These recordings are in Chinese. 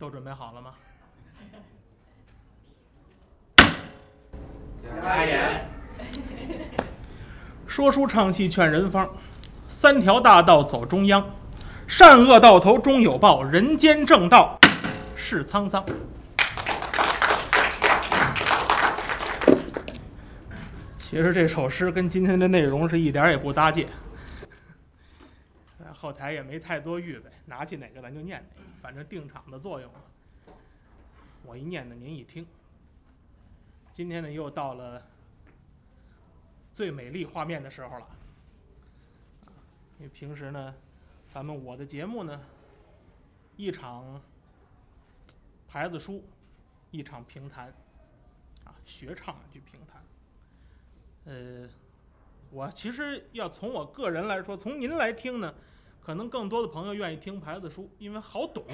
都准备好了吗？加言。说书唱戏劝人方，三条大道走中央，善恶到头终有报，人间正道是沧桑。其实这首诗跟今天的内容是一点儿也不搭界。呃 后台也没太多预备，拿起哪个咱就念哪个，反正定场的作用嘛。我一念呢，您一听。今天呢，又到了最美丽画面的时候了。因为平时呢，咱们我的节目呢，一场牌子书，一场评弹，啊，学唱去评弹。呃，我其实要从我个人来说，从您来听呢，可能更多的朋友愿意听牌子书，因为好懂。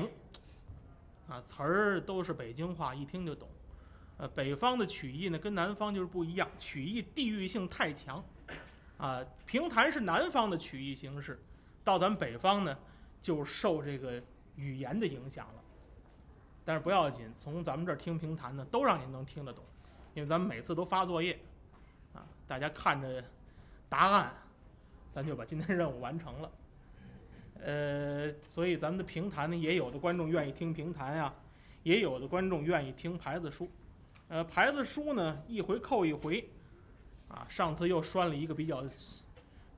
啊，词儿都是北京话，一听就懂。呃，北方的曲艺呢跟南方就是不一样，曲艺地域性太强。啊，评弹是南方的曲艺形式，到咱们北方呢，就受这个语言的影响了。但是不要紧，从咱们这儿听评弹呢，都让您能听得懂，因为咱们每次都发作业，啊，大家看着答案，咱就把今天任务完成了。呃，所以咱们的评弹呢，也有的观众愿意听评弹呀，也有的观众愿意听牌子书。呃，牌子书呢，一回扣一回，啊，上次又拴了一个比较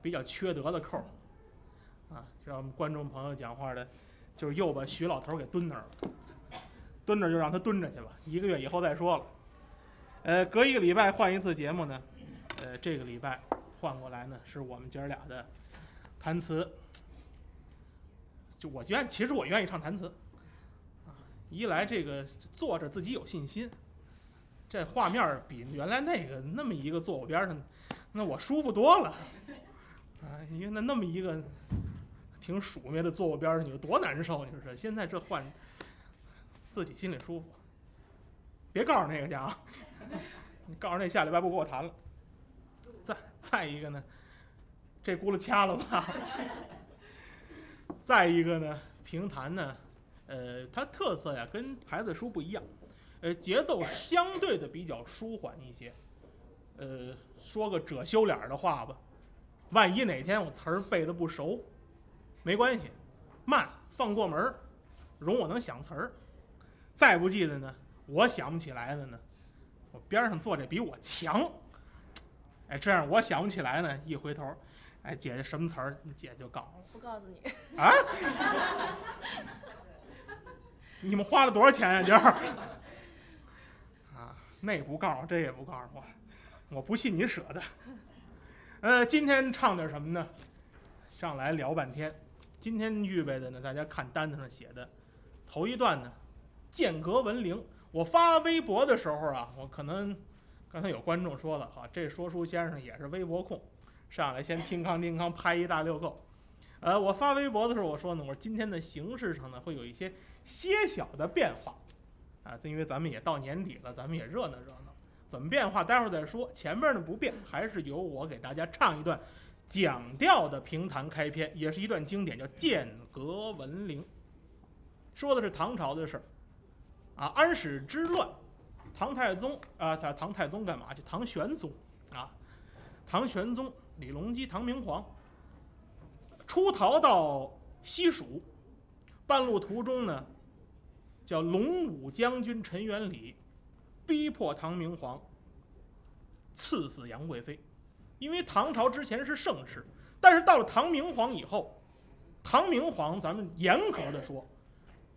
比较缺德的扣儿，啊，让观众朋友讲话的，就是又把徐老头给蹲那儿了，蹲那儿就让他蹲着去吧，一个月以后再说了。呃，隔一个礼拜换一次节目呢，呃，这个礼拜换过来呢，是我们姐儿俩的弹词。就我愿，其实我愿意唱弹词，啊，一来这个坐着自己有信心，这画面儿比原来那个那么一个坐我边上，那我舒服多了，啊，因为那那么一个挺鼠灭的坐我边上，你说多难受，你说这现在这换，自己心里舒服，别告诉那个家啊，你告诉那下礼拜不给我弹了，再再一个呢，这轱辘掐了吧。再一个呢，评弹呢，呃，它特色呀跟牌子书不一样，呃，节奏相对的比较舒缓一些。呃，说个遮羞脸的话吧，万一哪天我词儿背的不熟，没关系，慢放过门儿，容我能想词儿。再不记得呢，我想不起来的呢，我边上坐着比我强，哎，这样我想不起来呢，一回头，哎，姐姐什么词儿，姐就告诉我。不告诉你，啊？你们花了多少钱呀、今儿？啊，那也不告诉，这也不告诉我，我不信你舍得。呃，今天唱点什么呢？上来聊半天。今天预备的呢，大家看单子上写的，头一段呢，间隔文铃。我发微博的时候啊，我可能刚才有观众说了，哈，这说书先生也是微博控，上来先乒康乒康拍一大溜够。呃，我发微博的时候我说呢，我说今天的形式上呢会有一些些小的变化，啊，因为咱们也到年底了，咱们也热闹热闹，怎么变化待会儿再说。前面呢不变，还是由我给大家唱一段讲调的评弹开篇，也是一段经典，叫《剑阁闻铃》，说的是唐朝的事儿，啊，安史之乱，唐太宗啊，他唐太宗干嘛去？唐玄宗啊，唐玄宗李隆基，唐明皇。出逃到西蜀，半路途中呢，叫龙武将军陈元礼逼迫唐明皇赐死杨贵妃，因为唐朝之前是盛世，但是到了唐明皇以后，唐明皇咱们严格的说，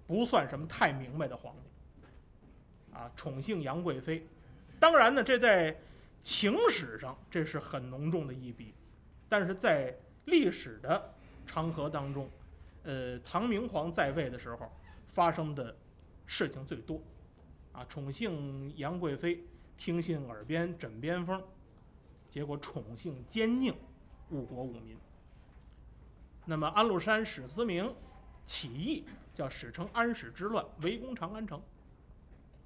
不算什么太明白的皇帝，啊，宠幸杨贵妃，当然呢，这在情史上这是很浓重的一笔，但是在历史的长河当中，呃，唐明皇在位的时候发生的事情最多，啊，宠幸杨贵妃，听信耳边枕边风，结果宠幸奸佞，误国误民。那么安禄山史思明起义，叫史称安史之乱，围攻长安城。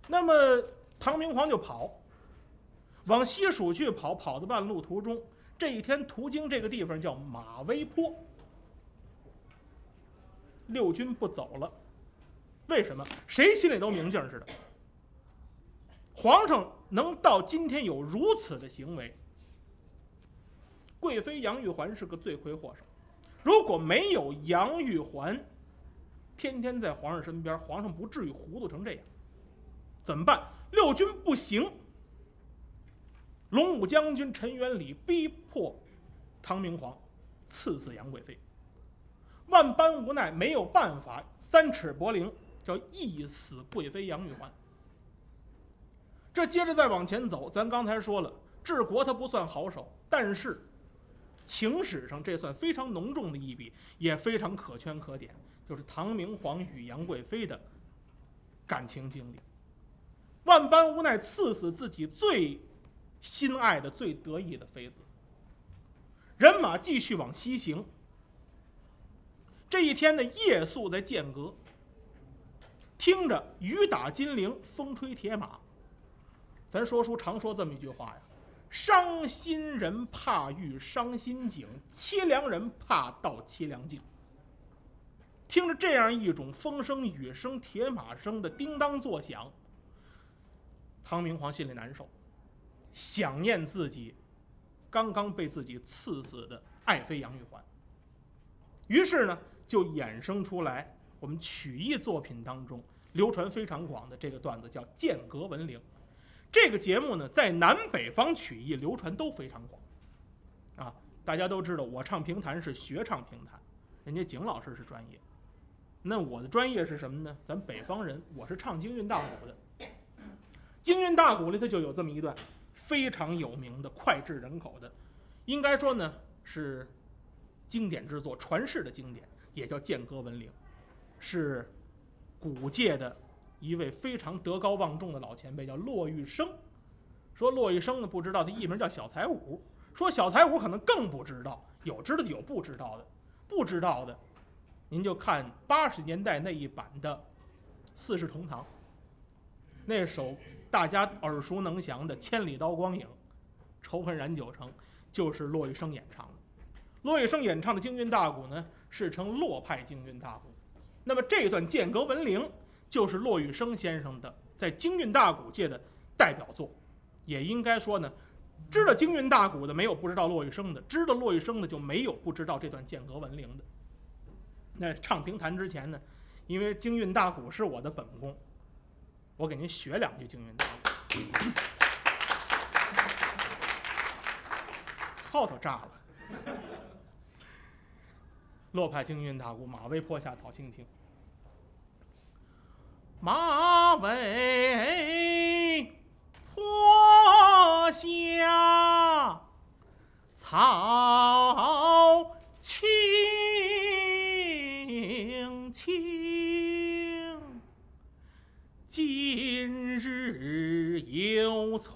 那么唐明皇就跑，往西蜀去跑，跑到半路途中，这一天途经这个地方叫马嵬坡。六军不走了，为什么？谁心里都明镜似的。皇上能到今天有如此的行为，贵妃杨玉环是个罪魁祸首。如果没有杨玉环，天天在皇上身边，皇上不至于糊涂成这样。怎么办？六军不行，龙武将军陈元礼逼迫唐明皇赐死杨贵妃。万般无奈，没有办法，三尺柏林叫一死贵妃杨玉环。这接着再往前走，咱刚才说了，治国他不算好手，但是情史上这算非常浓重的一笔，也非常可圈可点，就是唐明皇与杨贵妃的感情经历。万般无奈，赐死自己最心爱的、最得意的妃子。人马继续往西行。这一天的夜宿在剑阁，听着雨打金铃，风吹铁马。咱说书常说这么一句话呀：“伤心人怕遇伤心景，凄凉人怕到凄凉境。”听着这样一种风声、雨声、铁马声的叮当作响，唐明皇心里难受，想念自己刚刚被自己刺死的爱妃杨玉环。于是呢。就衍生出来，我们曲艺作品当中流传非常广的这个段子叫《剑阁闻铃》。这个节目呢，在南北方曲艺流传都非常广。啊，大家都知道，我唱评弹是学唱评弹，人家景老师是专业。那我的专业是什么呢？咱北方人，我是唱京韵大鼓的。京韵大鼓里头就有这么一段非常有名的、脍炙人口的，应该说呢是经典之作，传世的经典。也叫剑阁闻铃，是古界的一位非常德高望重的老前辈，叫骆玉生。说骆玉生呢，不知道他艺名叫小才武。说小才武可能更不知道，有知道的，有不知道的。不知道的，您就看八十年代那一版的《四世同堂》，那首大家耳熟能详的《千里刀光影，仇恨燃九城》，就是骆玉生演唱的。骆玉生演唱的京韵大鼓呢？是称洛派京韵大鼓，那么这段剑阁闻铃就是骆玉生先生的在京韵大鼓界的代表作，也应该说呢，知道京韵大鼓的没有不知道骆玉生的，知道骆玉生的就没有不知道这段剑阁闻铃的。那唱评弹之前呢，因为京韵大鼓是我的本宫，我给您学两句京韵大鼓，后头炸了。落派京韵大鼓，马嵬坡下草青青。马嵬坡下草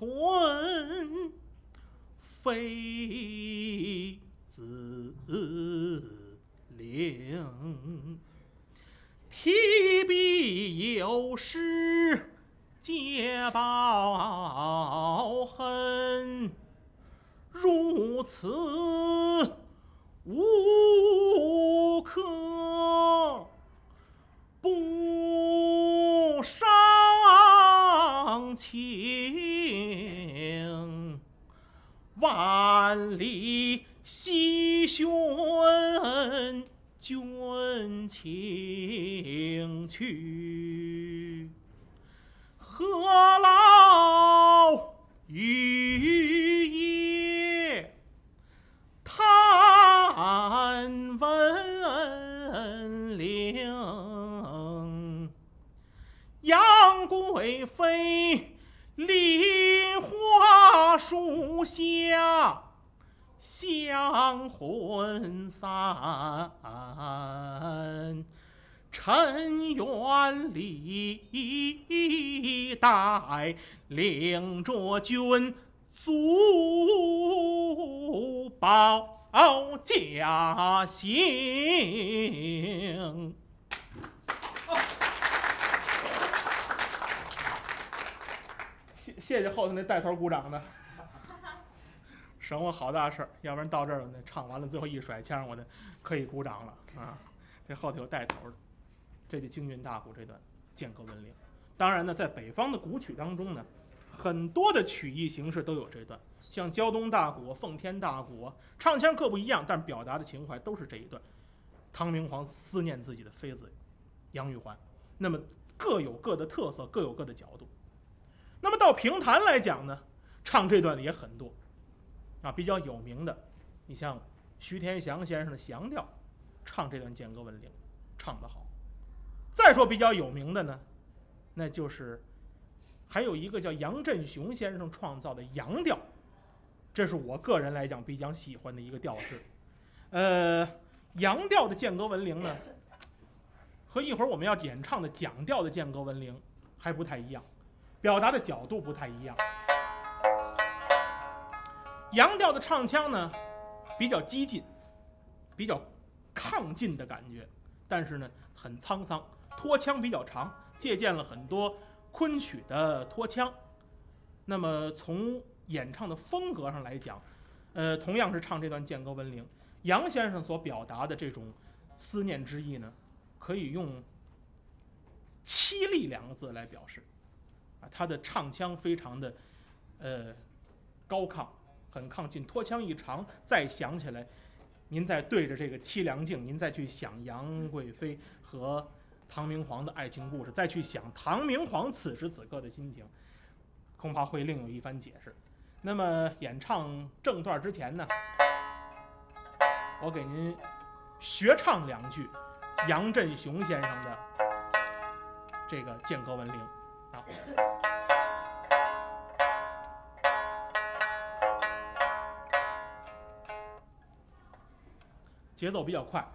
犹存妃子。提笔有诗皆报恨，如此无可不万里奚寻。君请去，何劳于夜叹闻铃？杨贵妃下。香魂散，陈元礼带领着军足报家兴。谢谢谢后头那带头鼓掌的。省我好大事儿，要不然到这儿呢，唱完了最后一甩腔，我就可以鼓掌了啊！这后头有带头的，这就京韵大鼓这段。剑阁闻铃。当然呢，在北方的古曲当中呢，很多的曲艺形式都有这段，像胶东大鼓、奉天大鼓，唱腔各不一样，但表达的情怀都是这一段。唐明皇思念自己的妃子杨玉环，那么各有各的特色，各有各的角度。那么到评弹来讲呢，唱这段的也很多，啊，比较有名的，你像徐天祥先生的祥调，唱这段间隔文铃，唱得好。再说比较有名的呢，那就是还有一个叫杨振雄先生创造的洋调，这是我个人来讲比较喜欢的一个调式。呃，洋调的间隔文铃呢，和一会儿我们要演唱的讲调的间隔文铃还不太一样，表达的角度不太一样。洋调的唱腔呢，比较激进，比较亢进的感觉，但是呢很沧桑，拖腔比较长，借鉴了很多昆曲的拖腔。那么从演唱的风格上来讲，呃，同样是唱这段剑歌闻铃，杨先生所表达的这种思念之意呢，可以用“凄厉”两个字来表示。啊，他的唱腔非常的呃高亢。很亢进，拖腔一长，再想起来，您再对着这个凄凉镜，您再去想杨贵妃和唐明皇的爱情故事，再去想唐明皇此时此刻的心情，恐怕会另有一番解释。那么演唱正段之前呢，我给您学唱两句杨振雄先生的这个间隔文铃啊。节奏比较快。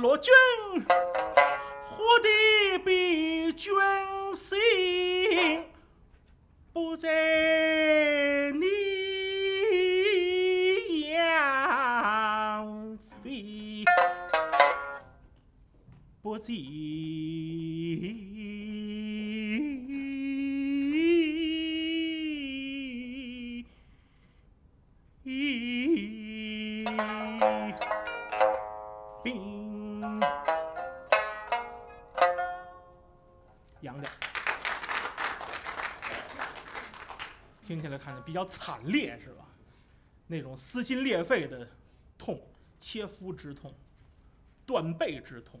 罗军，活的比军心不在你杨飞，不在。比较惨烈，是吧？那种撕心裂肺的痛，切肤之痛，断背之痛，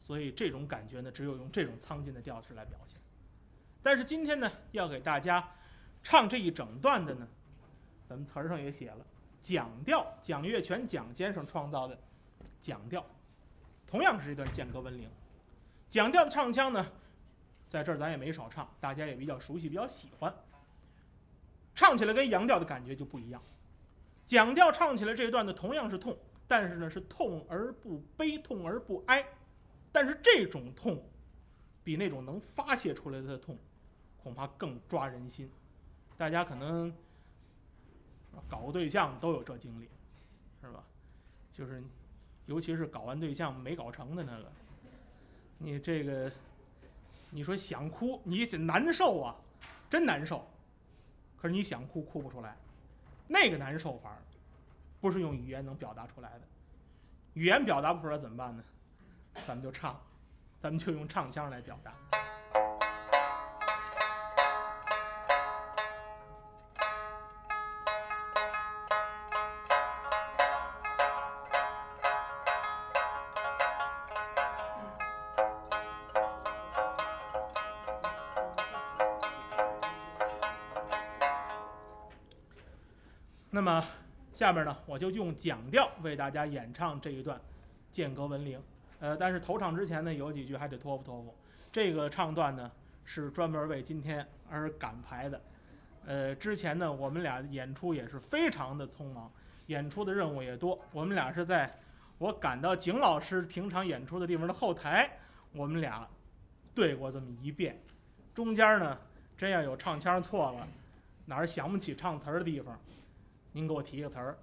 所以这种感觉呢，只有用这种苍劲的调式来表现。但是今天呢，要给大家唱这一整段的呢，咱们词儿上也写了讲调，蒋月泉蒋先生创造的讲调，同样是一段间隔文铃。讲调的唱腔呢，在这儿咱也没少唱，大家也比较熟悉，比较喜欢。唱起来跟洋调的感觉就不一样。讲调唱起来这段呢，同样是痛，但是呢是痛而不悲，痛而不哀。但是这种痛，比那种能发泄出来的痛，恐怕更抓人心。大家可能搞对象都有这经历，是吧？就是，尤其是搞完对象没搞成的那个，你这个，你说想哭，你难受啊，真难受。可是你想哭哭不出来，那个难受法儿，不是用语言能表达出来的。语言表达不出来怎么办呢？咱们就唱，咱们就用唱腔来表达。那么，下面呢，我就用讲调为大家演唱这一段间隔文铃。呃，但是头唱之前呢，有几句还得托付托付。这个唱段呢，是专门为今天而赶排的。呃，之前呢，我们俩演出也是非常的匆忙，演出的任务也多。我们俩是在我赶到景老师平常演出的地方的后台，我们俩对过这么一遍。中间呢，真要有唱腔错了，哪儿想不起唱词儿的地方。您给我提个词儿，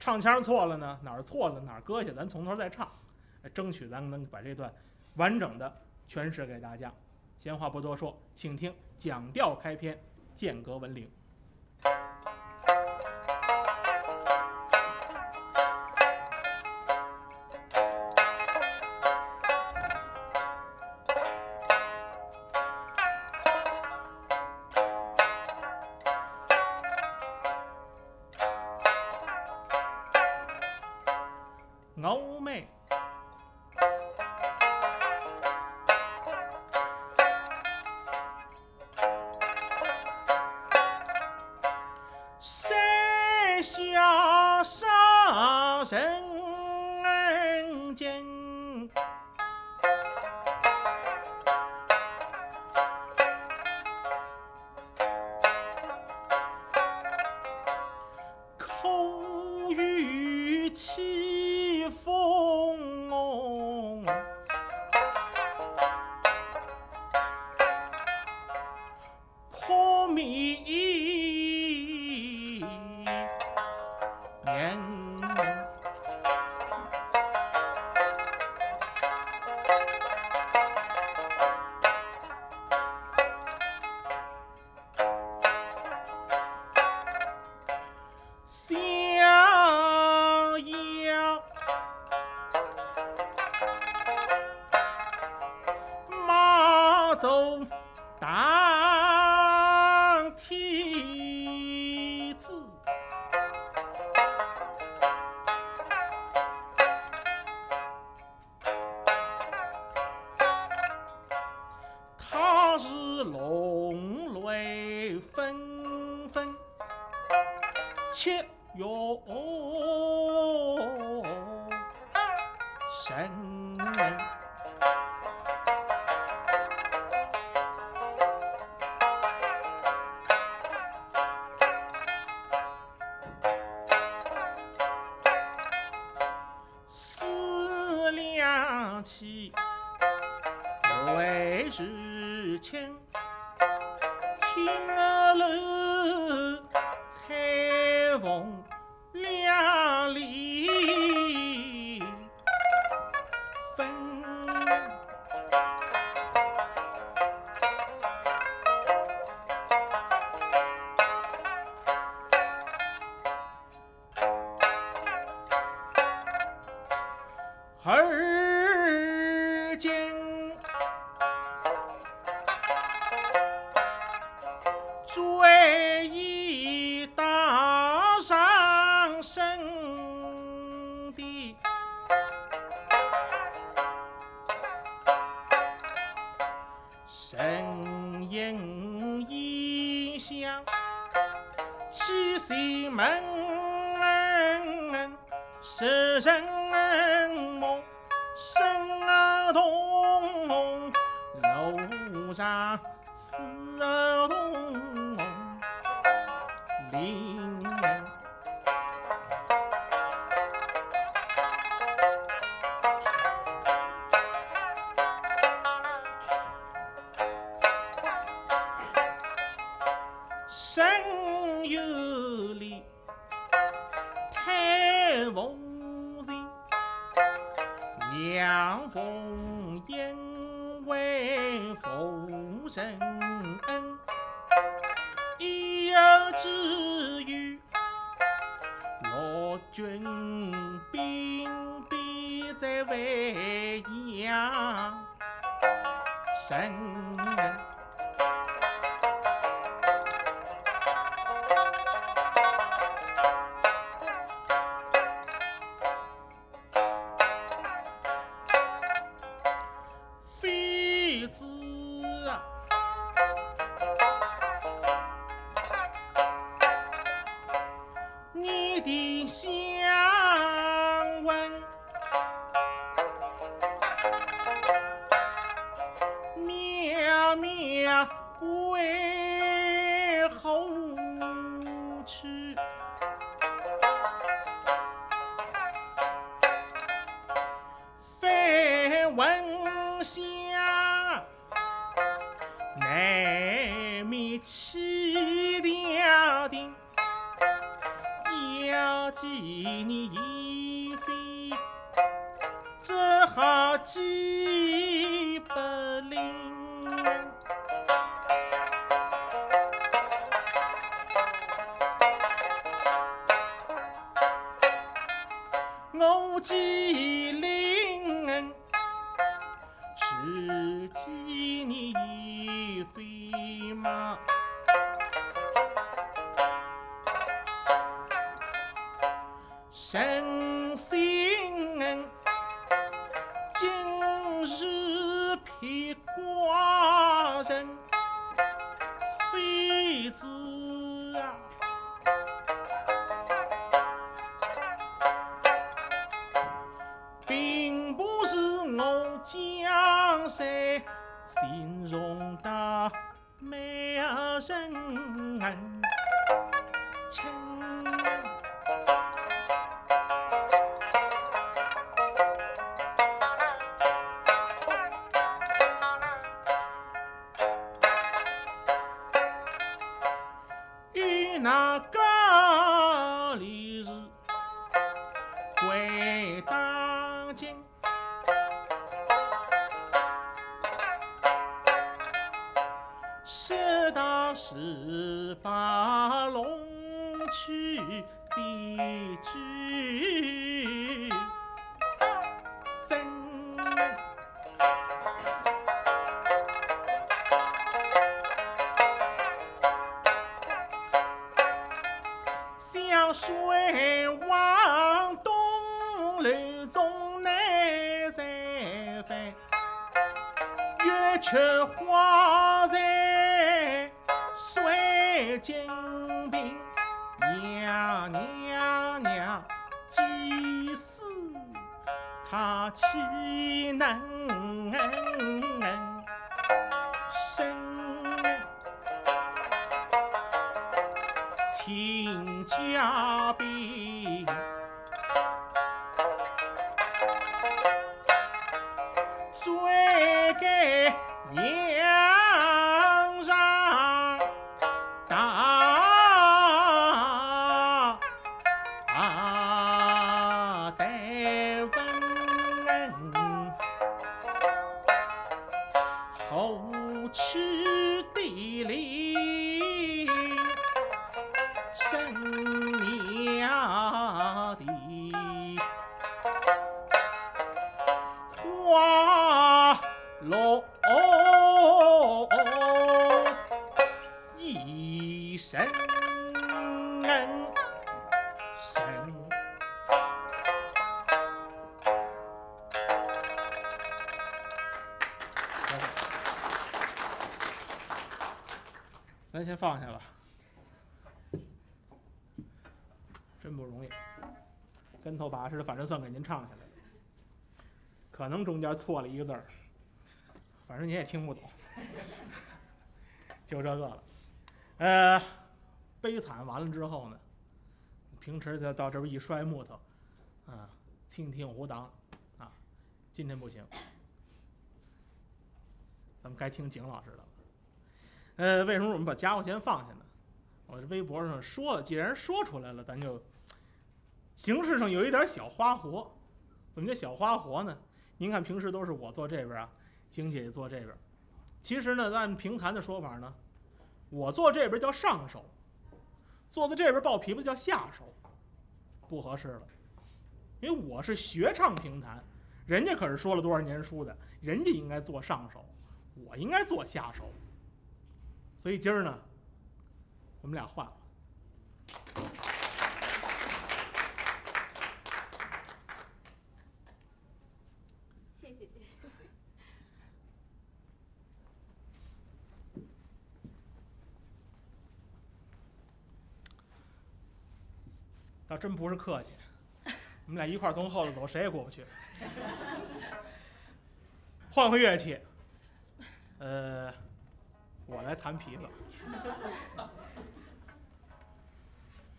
唱腔错了呢？哪儿错了？哪儿搁下？咱从头再唱，争取咱能把这段完整的诠释给大家。闲话不多说，请听讲调开篇，剑阁文铃。Okay. 儿。恩，一言之语，我军兵必在淮阳。好几百零。我记。なかり是的，反正算给您唱下来了，可能中间错了一个字儿，反正你也听不懂，就这个了。呃，悲惨完了之后呢，平时他到这边一摔木头，啊，听听胡当，啊，今天不行，咱们该听景老师的了。呃，为什么我们把家伙先放下呢？我这微博上说了，既然说出来了，咱就形式上有一点小花活。怎么叫小花活呢？您看平时都是我坐这边啊，晶姐姐坐这边。其实呢，按评弹的说法呢，我坐这边叫上手，坐在这边抱琵琶叫下手，不合适了。因为我是学唱评弹，人家可是说了多少年书的，人家应该做上手，我应该做下手。所以今儿呢，我们俩换了。谢谢谢谢。倒真不是客气，我们俩一块儿从后头走，谁也过不去。换换乐器，呃，我来弹琵琶。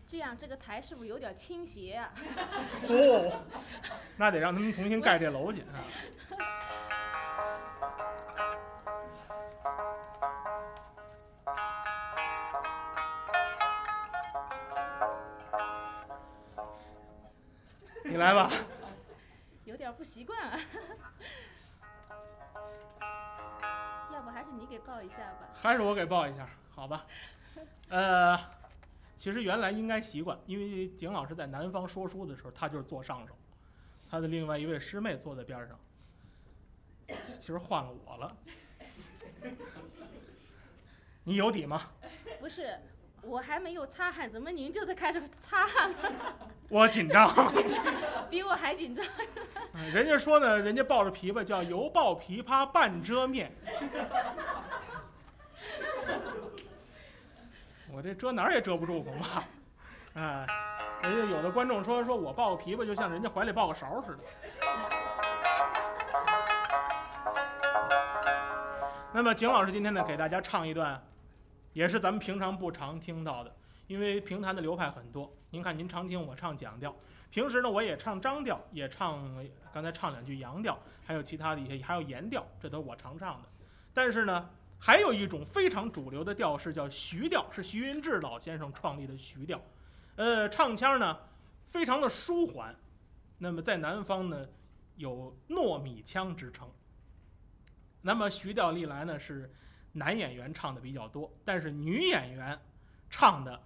这样这个台是不是有点倾斜啊？哦、那得让他们重新盖这楼去啊！不习惯啊。要不还是你给报一下吧。还是我给报一下，好吧？呃，其实原来应该习惯，因为景老师在南方说书的时候，他就是坐上手，他的另外一位师妹坐在边上。其实换了我了，你有底吗？不是，我还没有擦汗，怎么您就在开始擦汗了？我紧张。比我还紧张。人家说呢，人家抱着琵琶叫犹抱琵琶半遮面。我这遮哪儿也遮不住，恐怕。啊，人家有的观众说，说我抱个琵琶就像人家怀里抱个勺似的。那么景老师今天呢，给大家唱一段，也是咱们平常不常听到的，因为评弹的流派很多。您看，您常听我唱讲调，平时呢我也唱张调，也唱刚才唱两句扬调，还有其他的一些，还有言调，这都是我常唱的。但是呢，还有一种非常主流的调式叫徐调，是徐云志老先生创立的徐调。呃，唱腔呢非常的舒缓，那么在南方呢有糯米腔之称。那么徐调历来呢是男演员唱的比较多，但是女演员唱的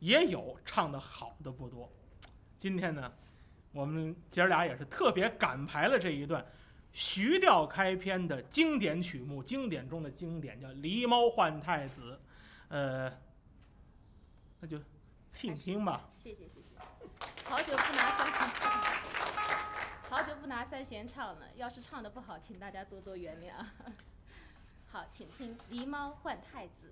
也有，唱的好的不多。今天呢，我们姐儿俩也是特别赶排了这一段徐调开篇的经典曲目，经典中的经典，叫《狸猫换太子》。呃，那就请听吧。谢谢谢谢。好久不拿三弦唱，好久不拿三弦唱了。要是唱的不好，请大家多多原谅。好，请听《狸猫换太子》。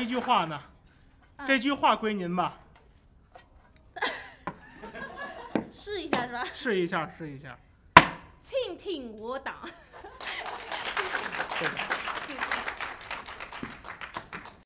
这句话呢？这句话归您吧。试一下是吧？试一下，试一下，请听我打。